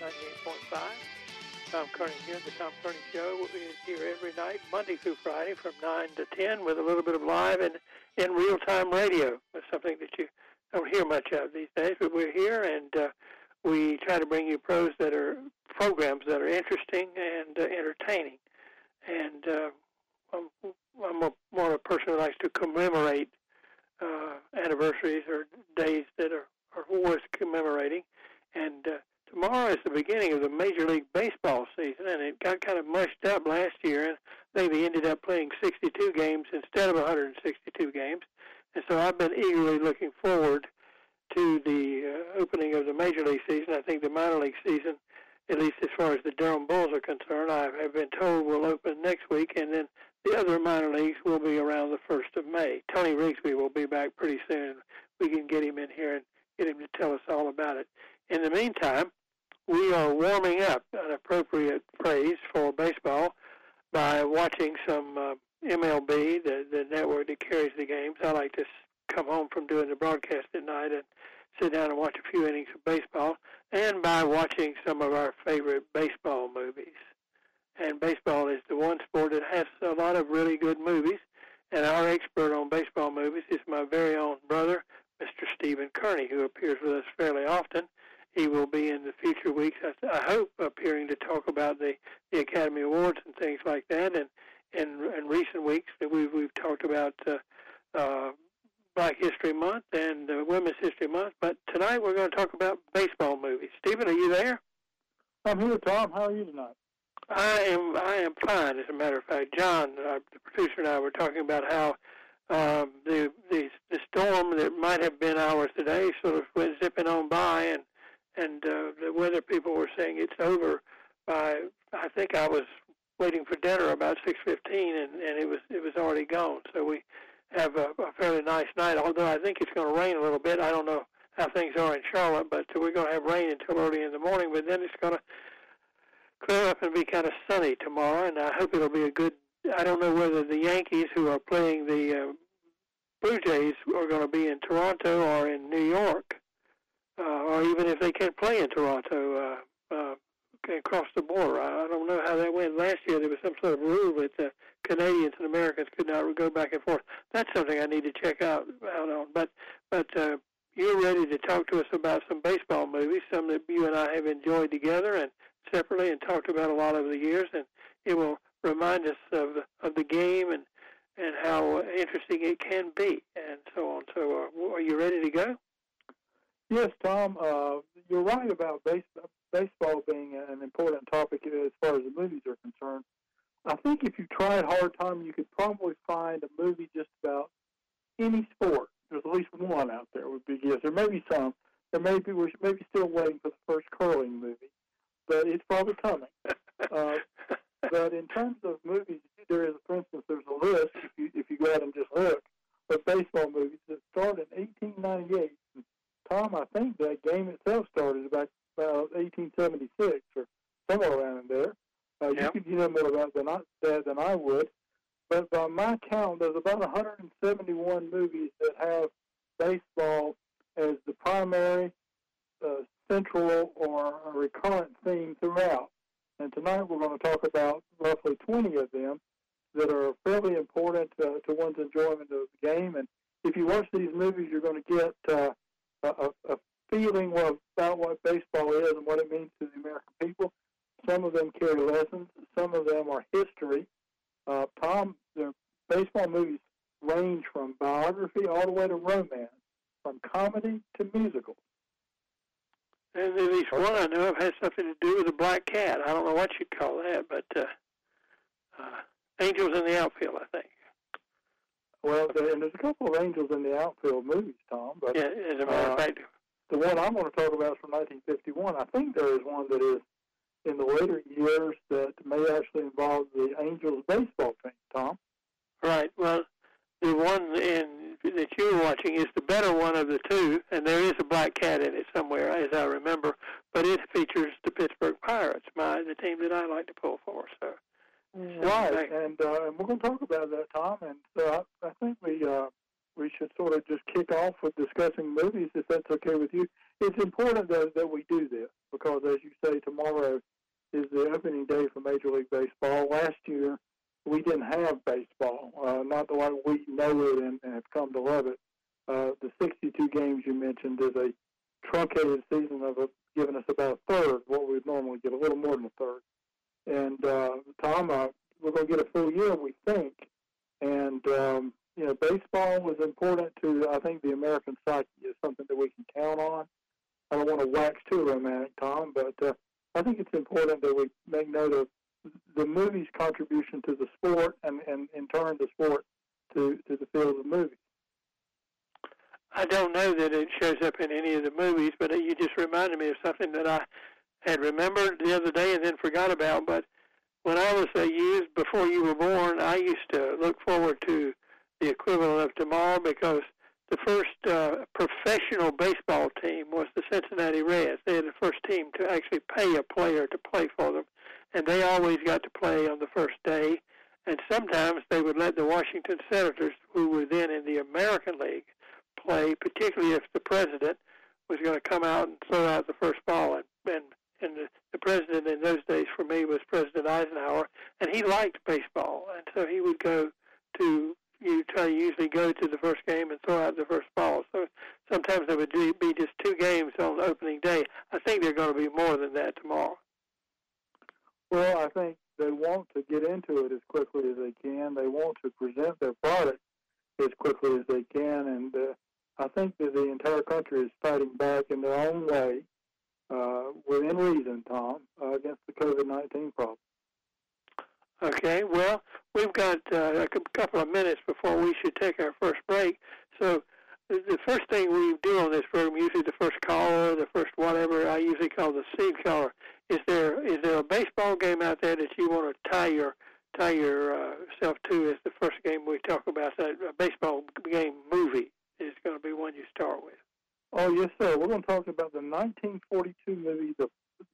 98.5. Tom Kearney here. The Tom Kearney Show is here every night, Monday through Friday from 9 to 10 with a little bit of live and in real-time radio. That's something that you don't hear much of these days, but we're here and uh, we try to bring you pros that are programs that are interesting and uh, entertaining. And uh, I'm, I'm a, more a person who likes to commemorate uh, anniversaries or days that are, are worth commemorating. And uh, tomorrow is the beginning of the Major League Baseball season, and it got kind of mushed up last year, and I they ended up playing 62 games instead of 162 games. And so I've been eagerly looking forward to the uh, opening of the Major League season. I think the minor league season, at least as far as the Durham Bulls are concerned, I have been told will open next week, and then the other minor leagues will be around the 1st of May. Tony Rigsby will be back pretty soon. We can get him in here and get him to tell us all about it. In the meantime, we are warming up an appropriate phrase for baseball by watching some uh, MLB, the, the network that carries the games. I like to come home from doing the broadcast at night and sit down and watch a few innings of baseball, and by watching some of our favorite baseball movies. And baseball is the one sport that has a lot of really good movies. And our expert on baseball movies is my very own brother, Mr. Stephen Kearney, who appears with us fairly often. He will be in the future weeks, I, hope, appearing to talk about the, the Academy Awards and things like that. And in, in recent weeks, that we've we've talked about uh, uh, Black History Month and uh, Women's History Month. But tonight we're going to talk about baseball movies. Stephen, are you there? I'm here, Tom. How are you tonight? I am. I am fine. As a matter of fact, John, uh, the producer, and I were talking about how um, the, the the storm that might have been ours today sort of went zipping on by, and and uh, the weather people were saying it's over by I think I was waiting for dinner about 6:15 and and it was it was already gone. So we have a, a fairly nice night. Although I think it's going to rain a little bit. I don't know how things are in Charlotte, but we're going to have rain until early in the morning. But then it's going to clear up and be kind of sunny tomorrow, and I hope it'll be a good. I don't know whether the Yankees, who are playing the uh, Blue Jays, are going to be in Toronto or in New York uh, or even if they can't play in Toronto uh, uh, across the border. I, I don't know how that went last year. There was some sort of rule that the Canadians and Americans could not go back and forth. That's something I need to check out out on. But but uh, you're ready to talk to us about some baseball movies, some that you and I have enjoyed together and separately, and talked about a lot over the years, and it will remind us of of the game and and how interesting it can be, and so on. So, uh, are you ready to go? Yes, Tom, uh, you're right about base, baseball being an important topic as far as the movies are concerned. I think if you tried hard, Tom, you could probably find a movie just about any sport. There's at least one out there would be yes. There may be some. There may be we're maybe still waiting for the first curling movie, but it's probably coming. Uh, but in terms of movies, there is, for instance, there's a list if you if you go out and just look of baseball movies that started in 1898 Tom, I think that game itself started about, about 1876 or somewhere around there. Uh, yep. You could know more about than I, that than I would. But by my count, there's about 171 movies that have baseball as the primary, uh, central, or recurrent theme throughout. And tonight we're going to talk about roughly 20 of them that are fairly important uh, to one's enjoyment of the game. And if you watch these movies, you're going to get uh, a, a feeling about what baseball is and what it means to the American people. Some of them carry lessons. Some of them are history. Uh, Tom, the baseball movies range from biography all the way to romance, from comedy to musical. And at least one I know of has something to do with the black cat. I don't know what you'd call that, but uh, uh, Angels in the Outfield, I think. Well, and there's a couple of Angels in the Outfield movies, Tom. But yeah, as a matter of uh, fact, the one I'm going to talk about is from 1951. I think there is one that is in the later years that may actually involve the Angels baseball team. Tom. Right. Well, the one in that you're watching is the better one of the two, and there is a black cat in it somewhere, as I remember. But it features the Pittsburgh Pirates, my the team that I like to pull for. So Right, and uh, and we're going to talk about that, Tom. And so I, I think we uh, we should sort of just kick off with discussing movies, if that's okay with you. It's important that that we do this because, as you say, tomorrow is the opening day for Major League Baseball. Last year, we didn't have baseball, uh, not the way we know it and, and have come to love it. Uh, the 62 games you mentioned is a truncated season of a, giving us about a third what we'd normally get, a little more than a third. And uh, Tom, uh, we're going to get a full year, we think. And um, you know, baseball was important to I think the American psyche is something that we can count on. I don't want to wax too romantic, Tom, but uh, I think it's important that we make note of the movie's contribution to the sport and, and in turn the sport to, to the field of movies. I don't know that it shows up in any of the movies, but you just reminded me of something that I had remembered the other day and then forgot about. But when I was a youth, before you were born, I used to look forward to the equivalent of tomorrow because the first uh, professional baseball team was the Cincinnati Reds. They had the first team to actually pay a player to play for them, and they always got to play on the first day. And sometimes they would let the Washington Senators, who were then in the American League, play, particularly if the president was going to come out and throw out the first ball. And, and, and the, the president in those days for me was President Eisenhower, and he liked baseball, and so he would go to you try to usually go to the first game and throw out the first ball. So sometimes there would be just two games on opening day. I think they're going to be more than that tomorrow. Well, I think they want to get into it as quickly as they can. They want to present their product as quickly as they can, and uh, I think that the entire country is fighting back in their own way, uh, within reason, Tom, uh, against the COVID-19 problem. Okay, well, we've got uh, a couple of minutes before we should take our first break. So the first thing we do on this program, usually the first caller, the first whatever, I usually call the seed caller. Is there is there a baseball game out there that you want to tie your tie yourself uh, to as the first game we talk about? That baseball game movie is going to be one you start with. Oh yes, sir. We're going to talk about the 1942 movie, The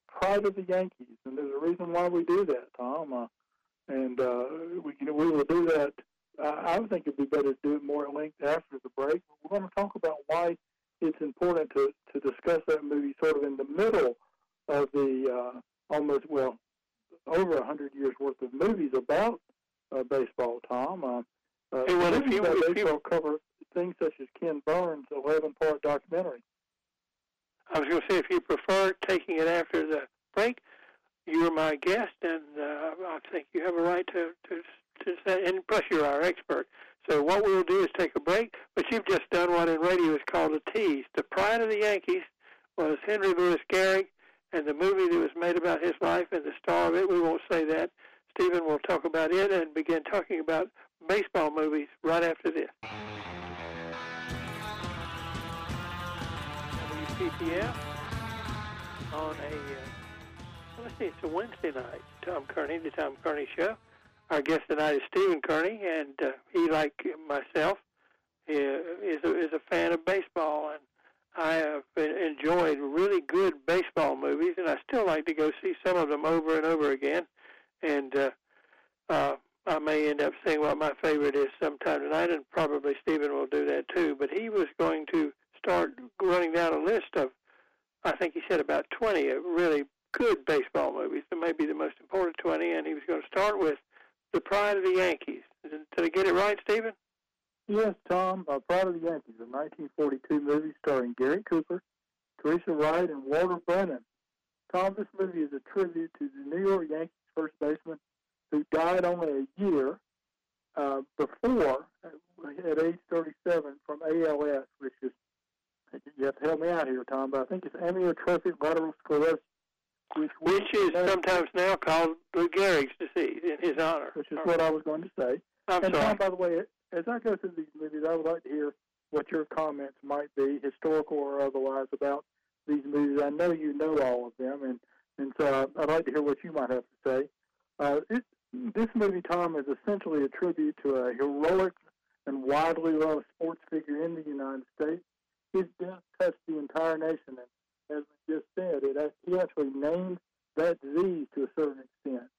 Pride of the Yankees, and there's a reason why we do that, Tom. Uh, and uh, we can we will do that. Uh, I think it'd be better to do it more at length after the break. We're going to talk about why it's important to to discuss that movie sort of in the middle of the uh, almost well over a hundred years worth of movies about uh, baseball. Tom, uh, uh, hey, well, if you, if baseball you, cover things such as Ken Burns' eleven part documentary. I was going to say if you prefer taking it after the break, you're my guest, and uh, I think you have a right to, to, to say, and plus you're our expert. So what we'll do is take a break, but you've just done what in radio is called a tease. The pride of the Yankees was Henry Louis Gehrig, and the movie that was made about his life and the star of it, we won't say that. Stephen will talk about it and begin talking about baseball movies right after this. WPTF on a uh, let's see, it's a Wednesday night. Tom Kearney, the Tom Kearney Show. Our guest tonight is Stephen Kearney, and uh, he, like myself, is a, is a fan of baseball, and I have enjoyed really good baseball movies, and I still like to go see some of them over and over again. And uh, uh, I may end up saying what my favorite is sometime tonight, and probably Stephen will do that too. But he was going to start running down a list of, I think he said about 20 really good baseball movies that may be the most important 20, and he was going to start with The Pride of the Yankees. Did I get it right, Stephen? Yes, Tom. Uh, Pride of the Yankees, a 1942 movie starring Gary Cooper, Teresa Wright, and Walter Brennan. Tom, this movie is a tribute to the New York Yankees first baseman who died only a year uh, before, uh, at age 37, from ALS, which is, you have to help me out here, Tom, but I think it's amyotrophic lateral sclerosis which, which is sometimes now called Lou Gehrig's disease in his honor. Which is what I was going to say. I'm and sorry. Tom, by the way, as I go through these movies, I would like to hear what your comments might be, historical or otherwise, about these movies. I know you know all of them, and and so I'd like to hear what you might have to say. Uh, it, this movie, Tom, is essentially a tribute to a heroic and widely loved sports figure in the nation, and as we just said, it he actually named that disease to a certain extent.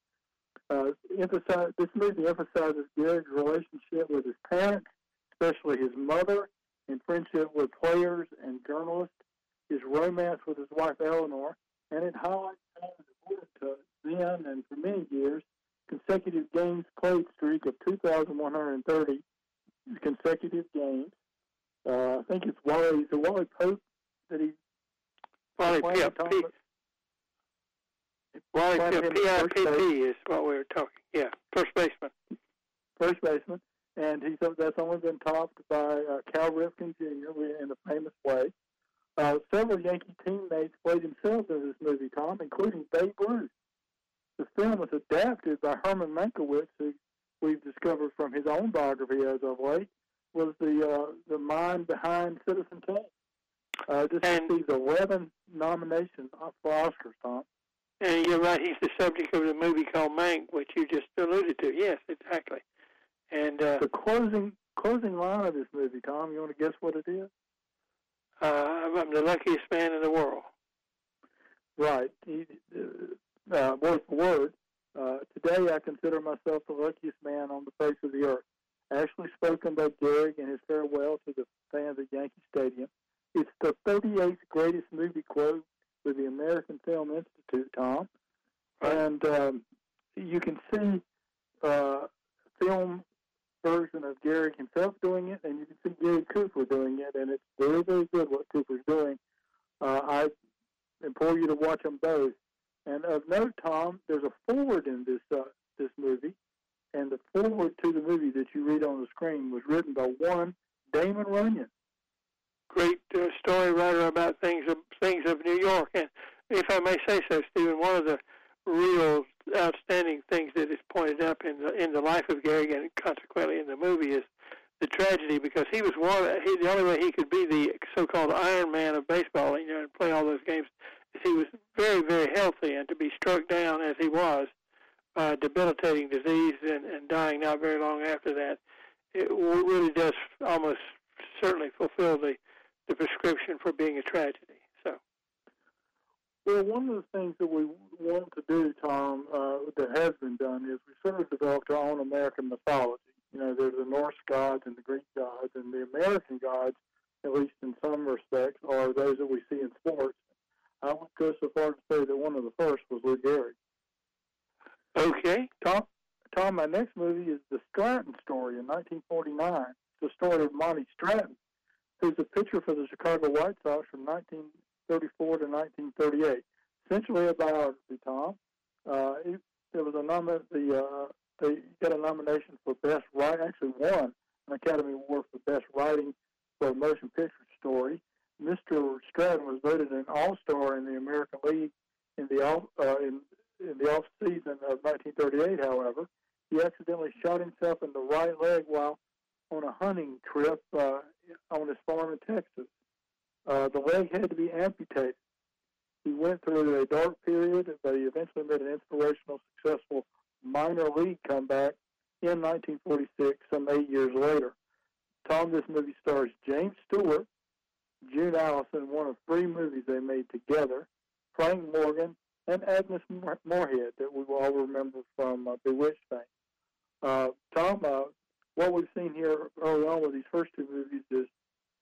Uh, emphasize, this movie emphasizes Gehrig's relationship with his parents especially his mother and friendship with players and journalists, his romance with his wife Eleanor, and it highlights Tom's important to then and for many years consecutive games played streak of 2,130 consecutive games. Uh, I think it's Wally, the Wally Pope that he Wally playing Pipp, Tom- P, Wally playing Pipp, him at first P-I-P-P is what we were talking. Yeah, first baseman. first baseman, and he's that's only been topped by uh, Cal Ripken Jr. in a famous way. Uh, several Yankee teammates played themselves in this movie, Tom, including Babe Ruth. The film was adapted by Herman Mankiewicz, who we've discovered from his own biography as of late, was the uh, the mind behind Citizen Kane. Uh, this And- received 11 nominations for Oscars, Tom. And you're right, he's the subject of the movie called Mank, which you just alluded to. Yes, exactly. And uh, The closing line of this movie, Tom, you want to guess what it is? uh, I'm the luckiest man in the world. Right. He, uh, uh, word for word. Uh, today, I consider myself the luckiest man on the face of the earth. Actually spoken by Gehrig in his farewell to the fans at Yankee Stadium. It's the 38th greatest movie quote with the American Film Institute, Tom. Right. And um, you can see uh, film version of Gehrig himself doing it, and you can see Gary Cooper doing it, and it's very, very good what Cooper's doing. Uh, I implore you to watch them both. And of note, Tom, there's a forward in this uh, this movie, and the forward to the movie that you read on the screen was written by one Damon Runyon. Great uh, story writer about things of things of New York. And if I may say so, Stephen, one of the real outstanding things that is pointed up in the in the life of Gehrig and consequently in the movie is the tragedy because he was one he, the only way he could be the so-called Iron Man of baseball, you know, and play all those games is he was very very healthy and to be struck down as he was by a debilitating disease and, and dying not very long after that, it really does almost certainly fulfill the the prescription for being a tragedy. Well, one of the things that we want to do, Tom, uh, that has been done is we sort of developed our own American mythology. You know, there's the Norse gods and the Greek gods, and the American gods, at least in some respects, are those that we see in sports. I would go so far to say that one of the first was Lou Gehrig. okay, Tom, Tom, my next movie is The Stratton Story in 1949. It's the story of Monty Stratton, who's a pitcher for the Chicago White Sox from 1934 to 1938. Essentially a biography, Tom. Uh, it, it was a nom- the uh, they got a nomination for best write. Actually, won an Academy Award for best writing for a motion picture story. Mr. Stratton was voted an All-Star in the American League in the off uh, in in the off season of 1938. However, he accidentally shot himself in the right leg while on a hunting trip uh, on his farm in Texas. Uh, the leg had to be amputated. He went through a dark period, but he eventually made an inspirational, successful minor league comeback in 1946, some eight years later. Tom, this movie stars James Stewart, June Allyson, one of three movies they made together, Frank Morgan, and Agnes Moor- Moorehead that we will all remember from uh, Bewitched fame. Uh, Tom, uh, what we've seen here early on with these first two movies is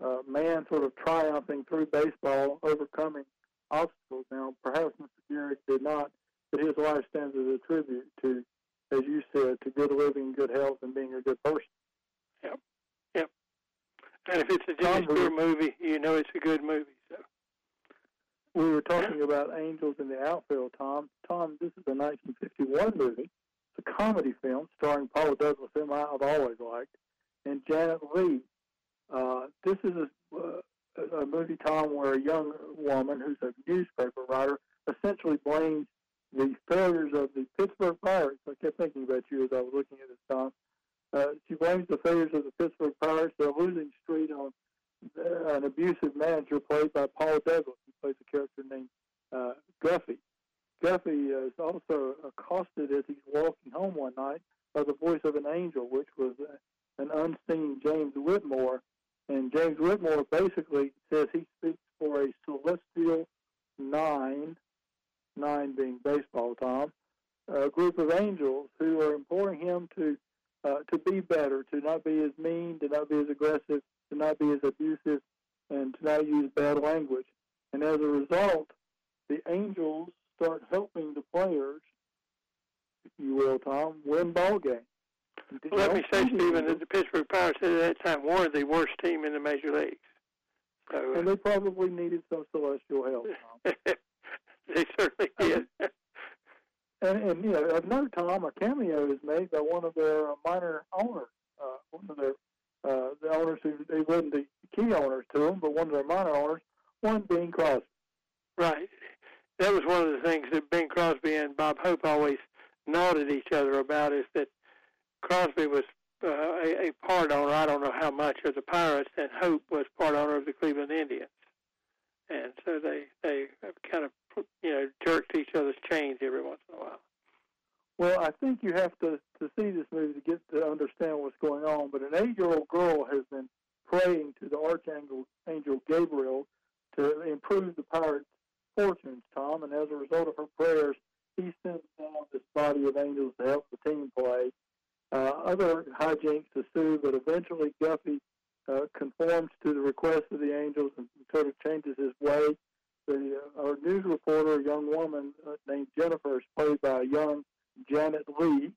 uh, man sort of triumphing through baseball, overcoming obstacles. Now, perhaps Mr. Gehrig did not, but his life stands as a tribute to, as you said, to good living, good health, and being a good person. Yep, yep. And if it's a Jimmy Stewart movie, you know it's a good movie. So We were talking about Angels in the Outfield, Tom. Tom, this is a 1951 movie. It's a comedy film starring Paul Douglas, whom I've always liked, and Janet Leigh. Uh, this is a, uh, a movie, Tom, where a young woman who's a newspaper writer essentially blames the failures of the Pittsburgh Pirates. I kept thinking about you as I was looking at this, Tom. Uh, she blames the failures of the Pittsburgh Pirates, their losing streak, on uh, an abusive manager played by Paul Douglas. He plays a character named uh, Guffey. Guffey is also accosted as he's walking home one night by the voice of an angel, which was uh, an unseen James Whitmore. And James Whitmore basically says he speaks for a celestial nine, nine being baseball, Tom, a group of angels who are imploring him to uh, to be better, to not be as mean, to not be as aggressive, to not be as abusive, and to not use bad language. And as a result, the Angels start helping the players, if you will, Tom, win ball games. Well, let me say, Stephen, that the Pittsburgh Pirates at that time were the worst team in the major leagues. So, and they probably needed some celestial help. they certainly did. and, and you know, another time, a cameo is made by one of their minor owners, uh, one of their uh, the owners who they wasn't the key owners to them, but one of their minor owners, one Bing Crosby. Right. That was one of the things that Bing Crosby and Bob Hope always nodded each other about is that Crosby was uh, a, a part owner, I don't know how much, of the Pirates, and Hope was part owner of the Cleveland Indians. And so they they kind of you know jerked each other's chains every once in a while. Well, I think you have to to see this movie to get to understand what's going on. But an eight-year-old girl has been praying to the archangel angel Gabriel to improve the pirates' fortunes, Tom. And as a result of her prayers, he sends down this body of angels to help the team play. Uh, other hijinks ensue, but eventually Guffey uh, conforms to the request of the angels and sort of changes his way. The uh, our news reporter, a young woman uh, named Jennifer, is played by a young Janet Leigh,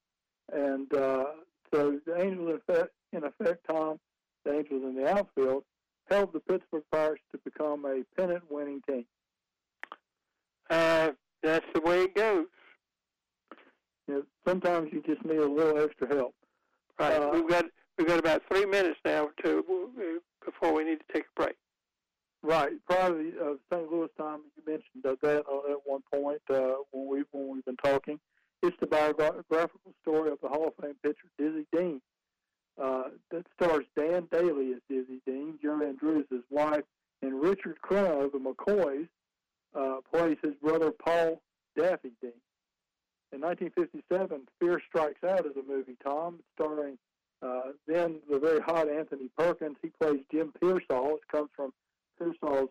and uh, so the Angels, in effect, in effect, Tom, the Angels in the outfield, helped the Pittsburgh Pirates to become a pennant-winning team. Uh, that's the way it goes. You know, sometimes you just need a little extra help. Right. Uh, we've got we've got about three minutes now to uh, before we need to take a break. Right. Probably uh, St. Louis time. You mentioned that uh, at one point uh, when we when we've been talking. It's the biographical story of the Hall of Fame pitcher Dizzy Dean. Uh, that stars Dan Dailey as Dizzy Dean, Joanne Dru, his wife, and Crenna of the McCoys uh, plays his brother Paul Daffy Dean. In 1957, Fear Strikes Out is a movie, Tom, starring uh, then the very hot Anthony Perkins. He plays Jim Piersall. It comes from Piersall's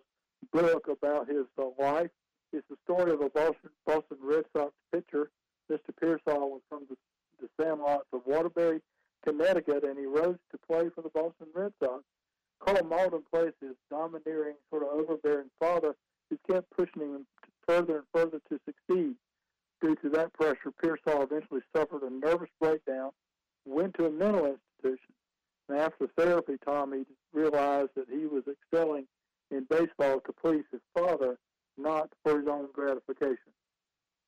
book about his uh, life. It's the story of a Boston, Boston Red Sox pitcher Mr. Piersall was from the, the of Waterbury, Connecticut, and he rose to play for the Boston Red Sox. Karl Malden plays his domineering, sort of overbearing father who kept pushing him further and further to succeed. Due to that pressure, Piersall eventually suffered a nervous breakdown, went to a mental institution. And after therapy, Tommy realized that he was excelling in baseball to please his father, not for his own gratification.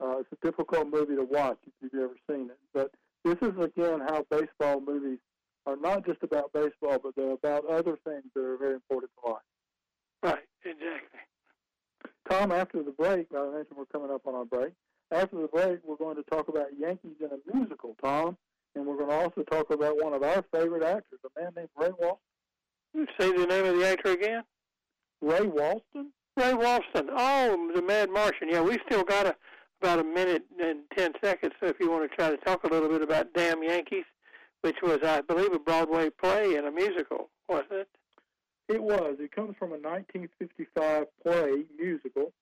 Uh, it's a difficult movie to watch if you've ever seen it. But this is again how baseball movies are not just about baseball, but they're about other things that are very important to life. Right, exactly. Tom, after the break, I mentioned we're coming up on our break. After the break, we're going to talk about Yankees in a musical, Tom, and we're going to also talk about one of our favorite actors, a man named Ray Walston. Say the name of the actor again. Ray Walston. Ray Walston. Oh, the Mad Martian. Yeah, we still got a about a minute and 10 seconds. So if you want to try to talk a little bit about Damn Yankees, which was, I believe, a Broadway play and a musical, wasn't it? It was. It comes from a 1955 play musical.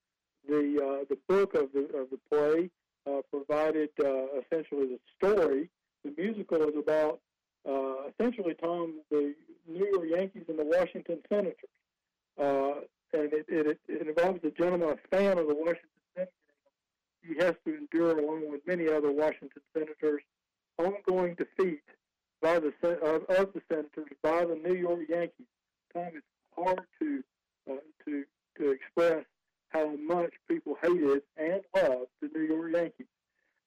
The uh, the book of the of the play uh, provided uh, essentially the story. The musical is about uh, essentially Tom the New York Yankees and the Washington Senators, uh, and it, it it involves a gentleman, a fan of the Washington Senators. he has to endure, along with many other Washington senators, ongoing defeat by the of, of the senators by the New York Yankees. Tom, it's hard to uh, to to express how much people hated and loved the New York Yankees.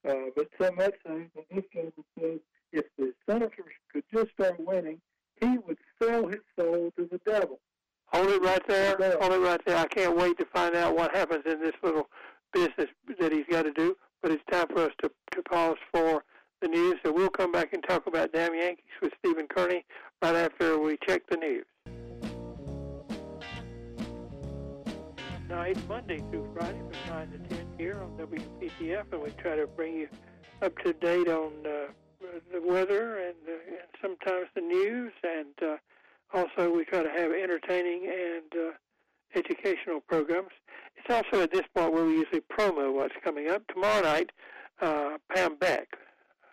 Uh, but so much so that this gentleman says if the senators could just start winning, he would sell his soul to the devil. Hold it right there. Hold it right there. I can't wait to find out what happens in this little business that he's got to do. But it's time for us to, to pause for the news. So we'll come back and talk about Damn Yankees with Stephen Kearney right after we check the news. Night, Monday through Friday from 9 to 10 here on WPTF, and we try to bring you up to date on uh, the weather and, and sometimes the news, and uh, also we try to have entertaining and uh, educational programs. It's also at this point where we usually promo what's coming up. Tomorrow night, uh, Pam Beck,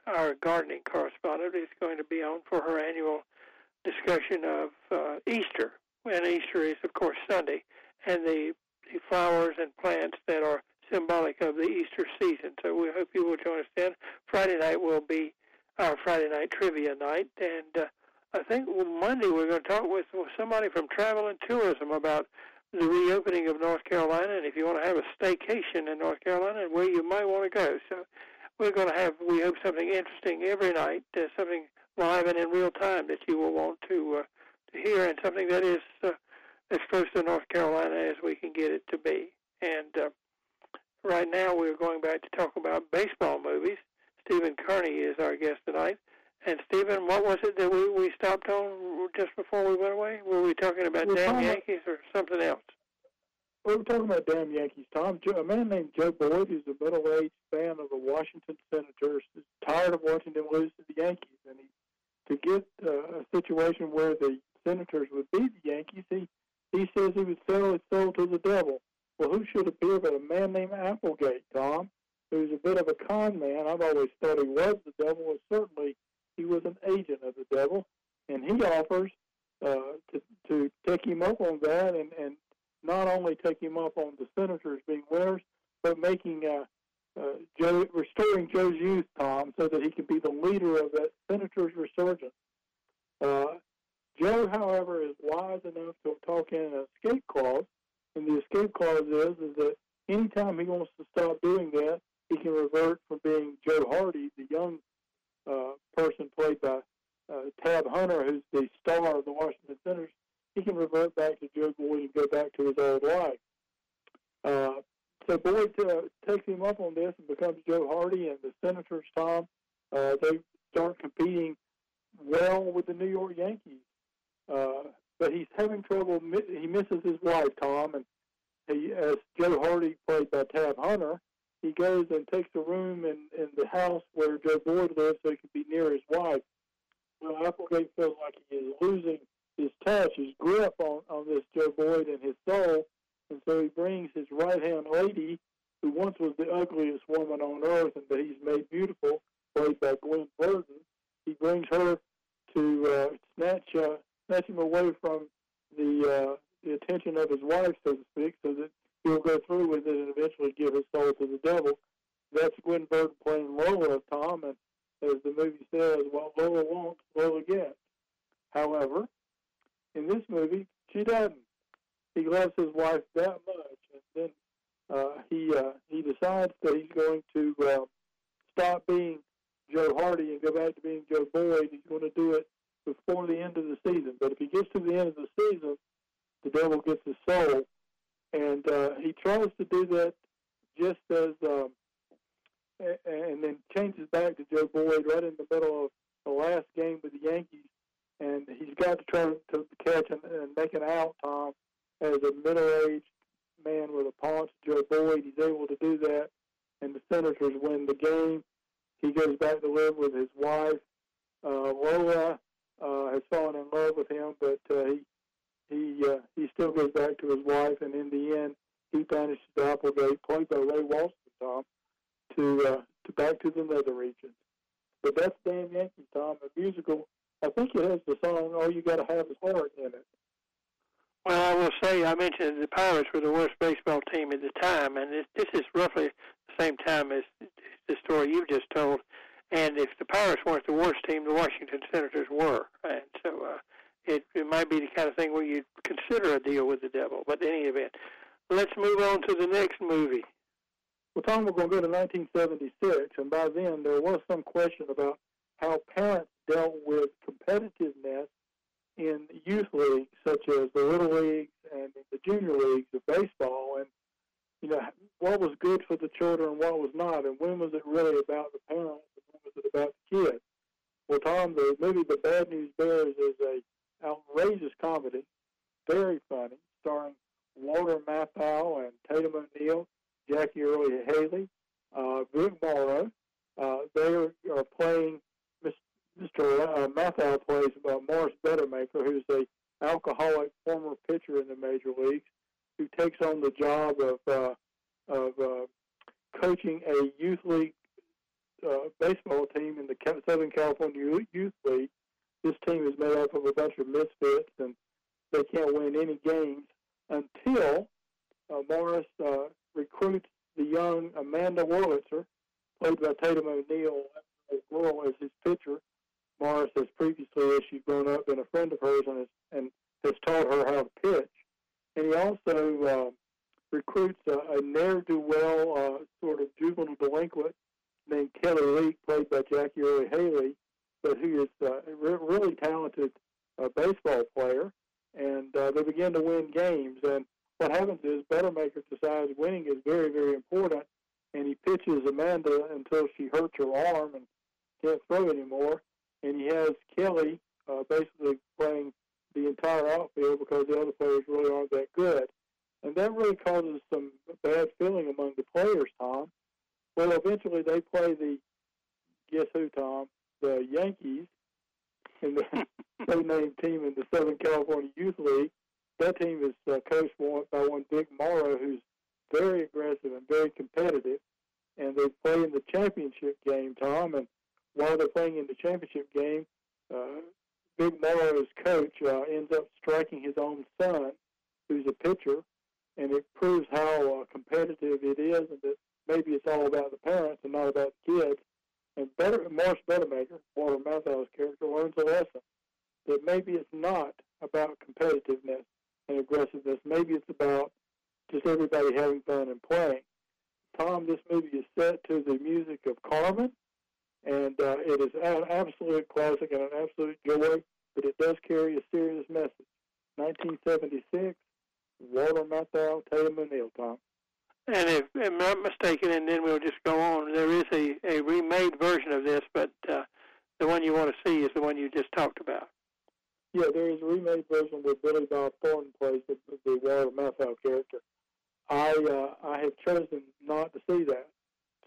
our gardening correspondent, is going to be on for her annual discussion of uh, Easter. And Easter is, of course, Sunday, and the, the flowers and plants that are symbolic of the Easter season. So we hope you will join us then. Friday night will be our Friday night trivia night, and uh, I think Monday we're going to talk with somebody from Travel and Tourism about the reopening of North Carolina, and if you want to have a staycation in North Carolina, and where you might want to go. So we're going to have, we hope, something interesting every night, uh, something live and in real time that you will want to uh, to hear, and something that is uh, as close to North Carolina as we can get it to be. And uh, right now we're going back to talk about baseball movies. Stephen Kearney is our guest tonight. And Stephen, what was it that we, we stopped on just before we went away? Were we talking about We're damn Yankees or something else? We were talking about damn Yankees, Tom. A man named Joe Boyd, who's a middle-aged fan of the Washington Senators, is tired of watching them lose to the Yankees, and he, to get uh, a situation where the Senators would beat the Yankees, he he says he would sell his soul to the devil. Well, who should appear but a man named Applegate, Tom, who's a bit of a con man. I've always thought he was the devil, and certainly he was an agent of the devil, and he offers uh, to to take him up on that and and not only take him up on the Senators being winners, but making uh, uh, Joe restoring Joe's youth, Tom, so that he can be the leader of that Senators resurgence. Uh, Joe, however, is wise enough to talk in an escape clause, and the escape clause is is that anytime he wants to stop doing that, he can revert from being Joe Hardy, the young uh, person played by uh, Tab Hunter, who's the star of the Washington Senators, he can revert back to Joe Boyd and go back to his old life. Uh, so Boyd uh, takes him up on this and becomes Joe Hardy, and the Senators, Tom, uh, they start competing well with the New York Yankees. Uh, but he's having trouble. He misses his wife, Tom, and he, as Joe Hardy played by Tab Hunter, he goes and takes a room in, in the house where Joe Boyd lives so he can be near his wife. Well, Applegate feels like he is losing his touch, his grip on, on this Joe Boyd and his soul, and so he brings his right hand lady, who once was the ugliest woman on earth and that he's made beautiful, played by Gwen Verdon. He brings her to uh, snatch uh, snatch him away from the uh, the attention of his wife, so to speak, so that he'll go through with it and eventually give his soul to the devil. That's Gwen Verdon playing Lola, Tom, and as the movie says, what Lola wants, Lola gets. However, in this movie, she doesn't. He loves his wife that much, and then uh, he uh, he decides that he's going to uh, stop being Joe Hardy and go back to being Joe Boyd. He's going to do it before the end of the season. But if he gets to the end of the season, the devil gets his soul, and uh, he tries to do that just as um, a- and then changes back to Joe Boyd right in the middle of the last game with the Yankees, and he's got to try to catch and, and make an out, Tom, as a middle-aged man with a paunch, Joe Boyd. He's able to do that, and the Senators win the game. He goes back to live with his wife. Uh, Lola uh, has fallen in love with him, but uh, he he uh, he still goes back to his wife, and in the end, he banishes Applegate, played by Ray Walston, Tom, to uh, to back to the nether regions. But that's Damn Yankees, Tom, a musical. I think it has the song "All You Gotta Have Is Heart" in it. Well, I will say, I mentioned the Pirates were the worst baseball team at the time, and this, this is roughly the same time as the story you've just told. And if the Pirates weren't the worst team, the Washington Senators were. And so uh, it, it might be the kind of thing where you'd consider a deal with the devil. But in any event, let's move on to the next movie. Well, Tom, we're going to go to 1976, and by then there was some question about how parents dealt with competitiveness in youth leagues, such as the little leagues and the junior leagues of baseball, and you know what was good for the children and what was not, and when was it really about the parents and when was it about the kids? Well, Tom, the movie The Bad News Bears is a outrageous comedy, very funny, starring Walter Matthau and Tatum O'Neal. Jackie Earle Haley, uh, Vic Morrow. Uh, they are playing Mr. Uh, Matthau plays uh, Morris Buttermaker, who's a alcoholic former pitcher in the major leagues, who takes on the job of uh, of uh, coaching a youth league uh, baseball team in the Southern California Youth League. This team is made up of a bunch of misfits, and they can't win any games until uh, Morris uh, recruits the young Amanda Wurlitzer, played by Tatum well as his pitcher. Morris has previously, as she's grown up, been a friend of hers and has, and has taught her how to pitch. And he also uh, recruits a, a ne'er-do-well uh, sort of juvenile delinquent named Kelly Leak, played by Jackie Earle Haley, but who is uh, a re- really talented uh, baseball player. And uh, they begin to win games. And what happens is Buttermaker decides winning is very, very important, and he pitches Amanda until she hurts her arm and can't throw anymore. And he has Kelly uh, basically playing the entire outfield because the other players really aren't that good. And that really causes some bad feeling among the players, Tom. Well, eventually they play the, guess who, Tom? The Yankees and the no-name team in the Southern California Youth League. That team is uh, coached by one Vic Morrow, who's very aggressive and very competitive. And they play in the championship game, Tom. And while they're playing in the championship game, uh, Vic Morrow's coach uh, ends up striking his own son, who's a pitcher, and it proves how uh, competitive it is, and that maybe it's all about the parents and not about the kids. And better, Morris Buttermaker, Walter Matthau's character, learns a lesson that maybe it's not about competitiveness and aggressiveness. Maybe it's about just everybody having fun and playing. Tom, this movie is set to the music of Carmen, and uh, it is an absolute classic and an absolute joy, but it does carry a serious message. 1976, Walter Matthau, Tatum O'Neal, Tom. And if I'm not mistaken, and then we'll just go on, there is a, a remade version of this, but uh, the one you want to see is the one you just talked about. Yeah, there is a remade version where Billy Bob Thornton plays the, the Walter Matthau character. I uh, I have chosen not to see that,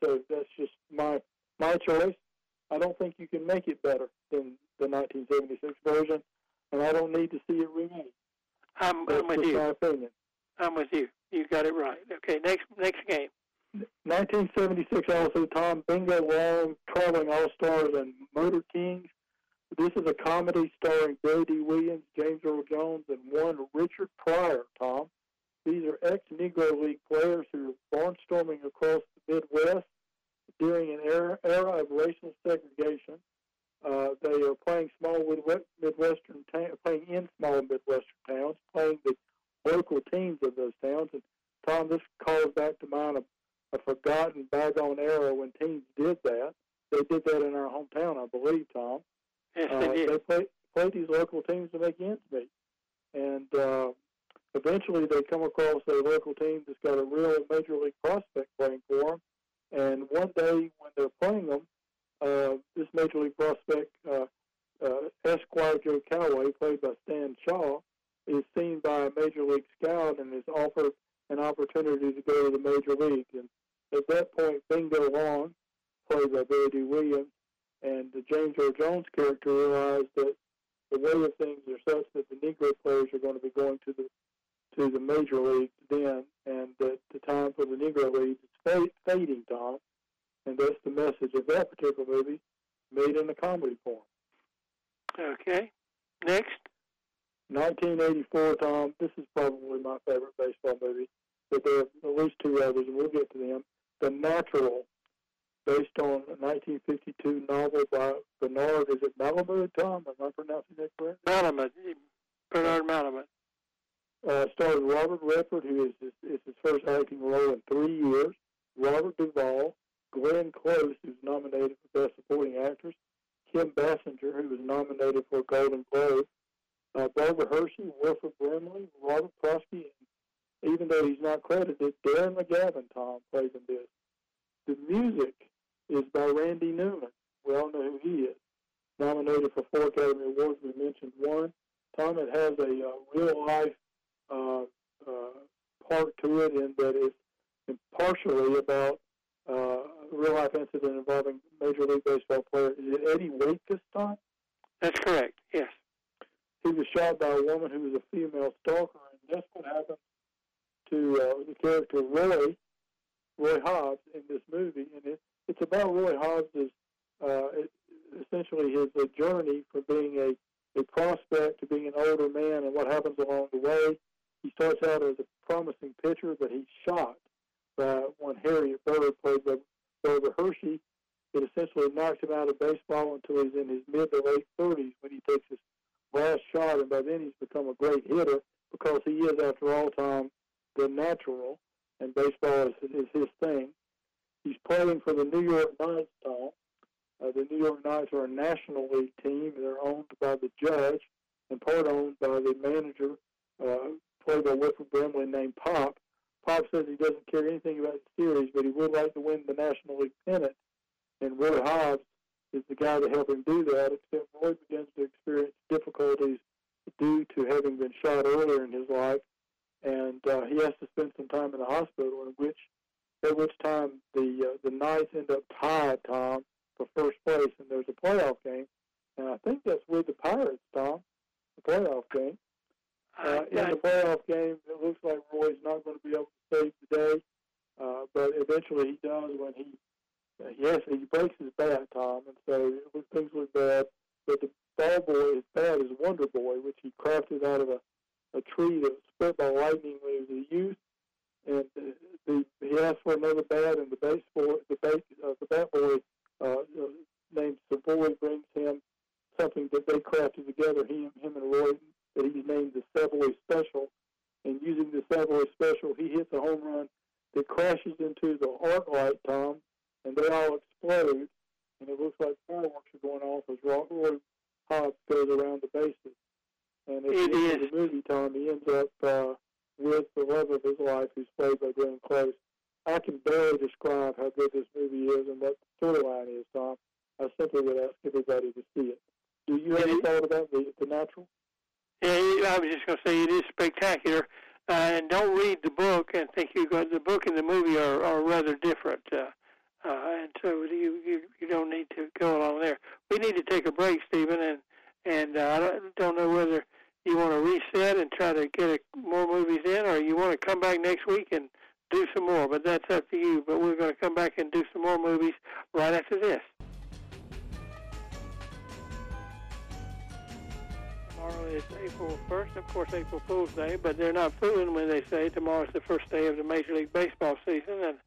so that's just my my choice. I don't think you can make it better than the 1976 version, and I don't need to see it remade. I'm, I'm with you. my opinion. I'm with you. You got it right. Okay, next next game. 1976 also, Tom Bingo Long, Traveling All Stars, and Motor Kings. This is a comedy starring Dee Williams, James Earl Jones, and one Richard Pryor, Tom. These are ex-Negro League players who are barnstorming across the Midwest during an era, era of racial segregation. Uh, they are playing small Midwestern ta- playing in small Midwestern towns, playing the local teams of those towns. And Tom, this calls back to mind a, a forgotten bygone era when teams did that. They did that in our hometown, I believe, Tom. Yes, Uh, they did. they play play these local teams to make ends meet, and uh, eventually they come across a local team that's got a real major league prospect playing for them. And one day when they're playing them, uh, this major league prospect, uh, uh, Esquire Joe Calloway, played by Stan Shaw, is seen by a major league scout and is offered an opportunity to go to the major league. And at that point, Bingo Long, played by Dee Williams, and the James Earl Jones character realized that the way of things are such that the Negro players are going to be going to the to the major leagues then, and that the time for the Negro leagues is fading, Tom. And that's the message of that particular movie, made in a comedy form. Okay. Next. 1984, Tom. This is probably my favorite baseball movie, but there are at least two others, and we'll get to them. The Natural, based on a 1952 novel by Bernard. Is it Malamud, Tom? Am I pronouncing that correct? Malamud. Bernard Malamud. Uh, stars Robert Redford, who is his, is his first acting role in three years. Robert Duvall, Glenn Close, who's nominated for Best Supporting Actress, Kim Basinger, who was nominated for Golden Globe, uh, Barbara Hershey, Wilford Brimley, Robert Prosky, and even though he's not credited, Darren McGavin, Tom, plays in this. The music is by Randy Newman. We all know who he is. Nominated for four Academy Awards. We mentioned one. Tom, it has a uh, real life uh, uh, part to it in that it's partially about uh, a real life incident involving Major League Baseball player. Is it Eddie Waite this time? That's correct. Yes. He was shot by a woman who was a female stalker, and that's what happened to uh, the character Roy, Roy Hobbs, in this movie. And it, it's about Roy Hobbs's uh, essentially his uh, journey from being a, a prospect to being an older man and what happens along the way. He starts out as a promising pitcher, but he's shot by one Harriet Bird, played by Barbara Hershey. It essentially knocks him out of baseball until he's in his mid to late 30s when he takes his last shot, and by then he's become a great hitter because he is, after all, Tom, the natural, and baseball is, is his thing. He's playing for the New York Knights, Tom. Uh, the New York Knights are a National League team. They're owned by the judge and part owned by the manager, uh, played by Wilford Brimley, named Pop. Pop says he doesn't care anything about the series, but he would like to win the National League pennant. And Roy Hobbs is the guy to help him do that, except Roy begins to experience difficulties due to having been shot earlier in his life. And uh, he has to spend some time in the hospital, in which at which time the uh, the Knights end up tied, Tom, for first place, and there's a playoff game, and I think that's with the Pirates, Tom, the playoff game. Uh, in the playoff game, it looks like Roy's not going to be able to save the day, uh, but eventually he does when he uh, yes he breaks his bat, Tom, and so it, things look bad. But the ball boy, his bat is Wonder Boy, which he crafted out of a, a tree that was split by lightning when he was a youth, and the, the, he asked for another bat, and the base boy, the base, uh, the bat boy uh, named Savoy brings him something that they crafted together, him, him and Roy, that he's named the Savoy Special. And using the Savoy Special, he hits a home run that crashes into the arc light, Tom, and they all explode. And it looks like fireworks are going off as Roy Hobbs goes around the bases. And at it the end is. of the movie, Tom, he ends up uh, with the love of his life, who's played by Glenn Close. I can barely describe how good this movie is and what the storyline is, Tom. I simply would ask everybody to see it. Do you have any thought about the, the natural? Yeah, I was just going to say it is spectacular. Uh, and don't read the book and think you got the book and the movie are, are rather different. Uh, uh, and so you, you you don't need to go along there. We need to take a break, Stephen, and and uh, I don't, don't know whether you want to reset and try to get a, more movies in, or you want to come back next week and do some more, but that's up to you. But we're going to come back and do some more movies right after this. Tomorrow is April 1st, of course, April Fool's Day, but they're not fooling when they say tomorrow's the first day of the Major League Baseball season. And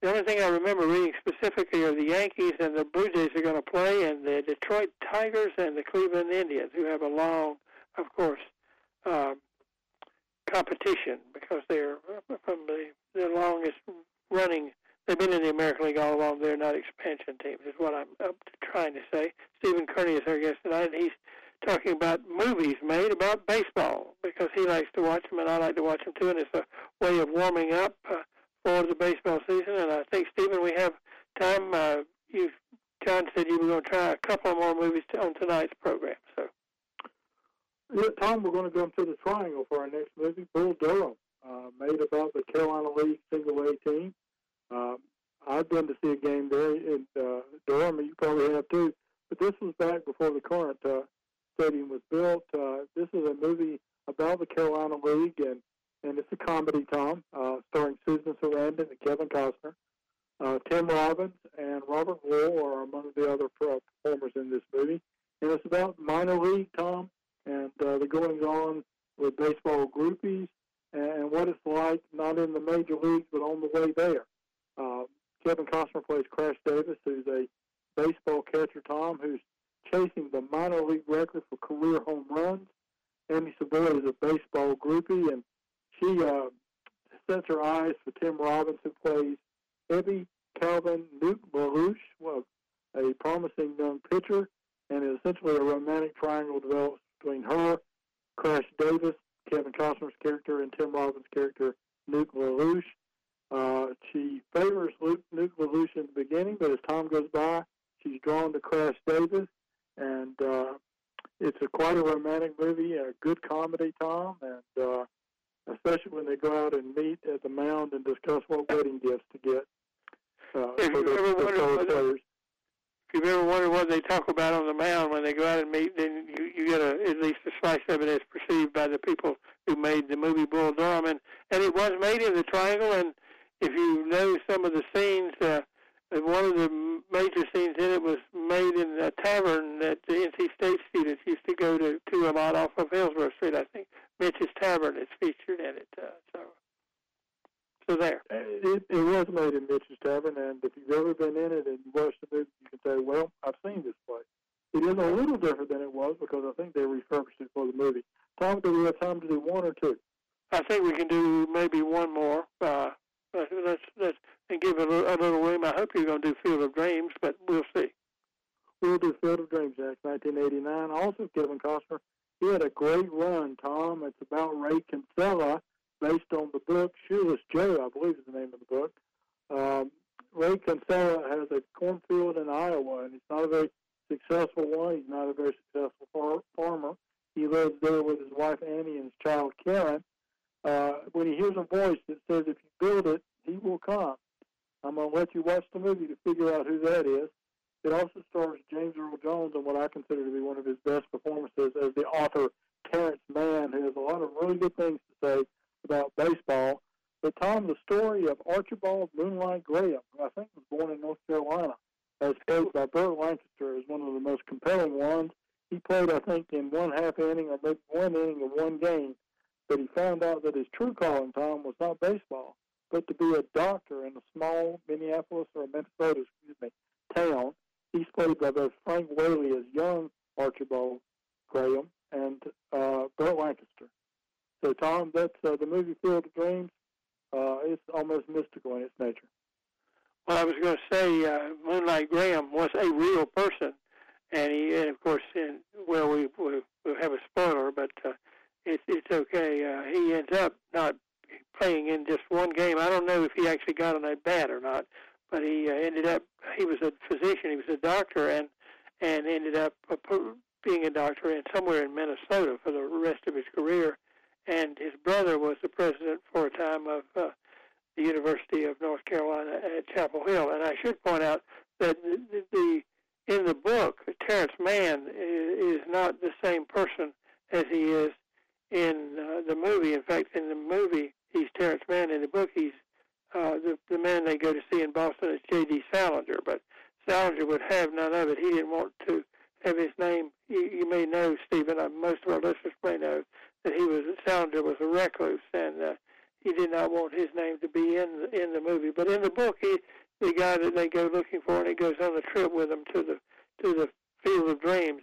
the only thing I remember reading specifically are the Yankees and the Blue Jays are going to play, and the Detroit Tigers and the Cleveland Indians, who have a long, of course, um, competition because they're from the, the longest running. They've been in the American League all along. They're not expansion teams, is what I'm up to trying to say. Stephen Kearney is our guest tonight, and he's talking about movies made about baseball because he likes to watch them, and I like to watch them too. And it's a way of warming up uh, for the baseball season. And I think Stephen, we have time. Uh, you, John said you were going to try a couple more movies on tonight's program. So yeah, Tom, we're going to go into the triangle for our next movie, Bull Durham, uh, made about the Carolina League single A team. Um, I've been to see a game there in uh, Durham, you probably have too. But this was back before the current uh, stadium was built. Uh, this is a movie about the Carolina League, and and it's a comedy, Tom, uh, starring Susan Sarandon and Kevin Costner. Uh, Tim Robbins and Robert Wuhl are among the other performers in this movie. And it's about minor league, Tom, and uh, the goings on with baseball groupies and what it's like not in the major leagues but on the way there. Uh, Kevin Costner plays Crash Davis, who's a baseball catcher, Tom, who's chasing the minor league record for career home runs. Amy Savoy is a baseball groupie, and she uh, sets her eyes for Tim Robbins, who plays Ebby Calvin Nuke LaLoosh, well, a promising young pitcher, and essentially a romantic triangle develops between her, Crash Davis, Kevin Costner's character, and Tim Robbins' character, Nuke LaLoosh. Uh, she favors Luke, Nuke LaLoosh in the beginning, but as time goes by, she's drawn to Crash Davis, and uh, it's a quite a romantic movie, a good comedy, Tom, and uh, especially when they go out and meet at the mound and discuss what wedding gifts to get uh, for the, the players if you've ever wondered what they talk about on the mound when they go out and meet, then you, you get a, at least a slice of it as perceived by the people who made the movie Bull Durham. And, and it was made in the Triangle, and if you know some of the scenes, uh, one of the major scenes in it was made in a tavern that the NC State students used to go to to a lot off of Hillsborough Street. I think Mitch's Tavern is featured in it. Uh, so, so there. It, it was made in Mitch's Tavern, and if you've ever been in it and you watched the movie, you can say, "Well, I've seen this place." It is a little different than it was because I think they refurbished it for the movie. Tom, do we have time to do one or two? I think we can do maybe one more. Uh, let's let's and give it a, a little room. I hope you're going to do Field of Dreams, but we'll see. We'll do Field of Dreams, Jack, 1989. Also, Kevin Costner. He had a great run, Tom. It's about Ray Kinsella, based on the book Shoeless Joe, I believe is the name of the book. Um, Ray Kinsella has a cornfield in Iowa, and he's not a very successful one. He's not a very successful far- farmer. He lives there with his wife Annie and his child Karen. Uh, when he hears a voice that says, "If you build it, he will come," I'm going to let you watch the movie to figure out who that is. It also stars James Earl Jones in what I consider to be one of his best performances as the author Terrence Mann, who has a lot of really good things to say about baseball. But Tom, the story of Archibald Moonlight Graham, who I think was born in North Carolina, as played by Burt Lancaster, is one of the most compelling ones. He played, I think, in one half inning or maybe one inning of one game, but he found out that his true calling, Tom, was not baseball but to be a doctor in a small Minneapolis or Minnesota, excuse me, town. He's played by both Frank Whaley as young Archibald Graham and uh, Burt Lancaster. So, Tom, that's uh, the movie Field of Dreams. Uh, it's almost mystical in its nature. Well, I was going to say uh, Moonlight Graham was a real person, and he, and of course, in, well, we we we'll have a spoiler, but uh, it's it's okay. Uh, he ends up not playing in just one game. I don't know if he actually got on a bat or not, but he uh, ended up. He was a physician. He was a doctor, and and ended up uh, being a doctor in somewhere in Minnesota for the rest of his career. And his brother was the president for a time of uh, the University of North Carolina at Chapel Hill. And I should point out that the, the in the book, Terrence Mann is, is not the same person as he is in uh, the movie. In fact, in the movie, he's Terrence Mann. In the book, he's uh, the the man they go to see in Boston is J.D. Salinger, but Salinger would have none of it. He didn't want to have his name. You, you may know, Stephen. Uh, most of our listeners may know that he was Salinger was a recluse, and uh, he did not want his name to be in the, in the movie. But in the book, he the guy that they go looking for, and he goes on the trip with them to the to the Field of Dreams,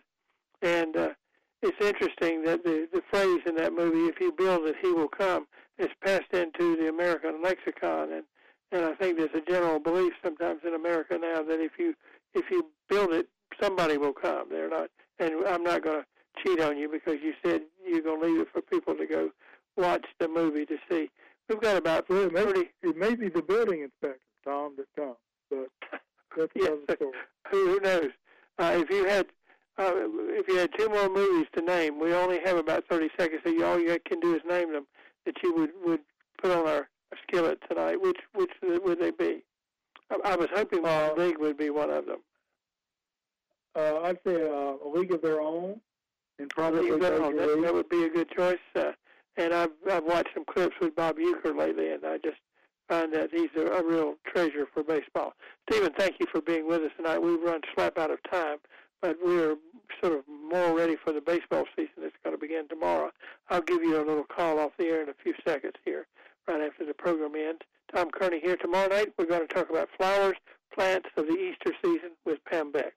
and uh, it's interesting that the the phrase in that movie, "If you build it, he will come," is passed into the American lexicon, and and I think there's a general belief sometimes in America now that if you if you build it, somebody will come. They're not, and I'm not going to cheat on you because you said you're going to leave it for people to go watch the movie to see. We've got about well, it, may, 30, it may be the building inspector, Tom, that comes, but that's yes, another story. Who knows? Uh, if you had uh, if you had two more movies to name, we only have about 30 seconds, so you, all you can do is name them that you would, would put on our skillet tonight. Which which would they be? I, I was hoping uh, League would be one of them. Uh, I'd say uh, a League of Their Own, and probably League that, that would be a good choice. Uh, and I've I've watched some clips with Bob Uecker lately, and I just find that he's a, a real treasure for baseball. Stephen, thank you for being with us tonight. We've run slap out of time, but we're sort of more ready for the baseball season that's going to begin tomorrow. I'll give you a little call off the air in a few seconds here, right after the program ends. Tom Kearney here tomorrow night. We're going to talk about flowers, plants of the Easter season with Pam Beck.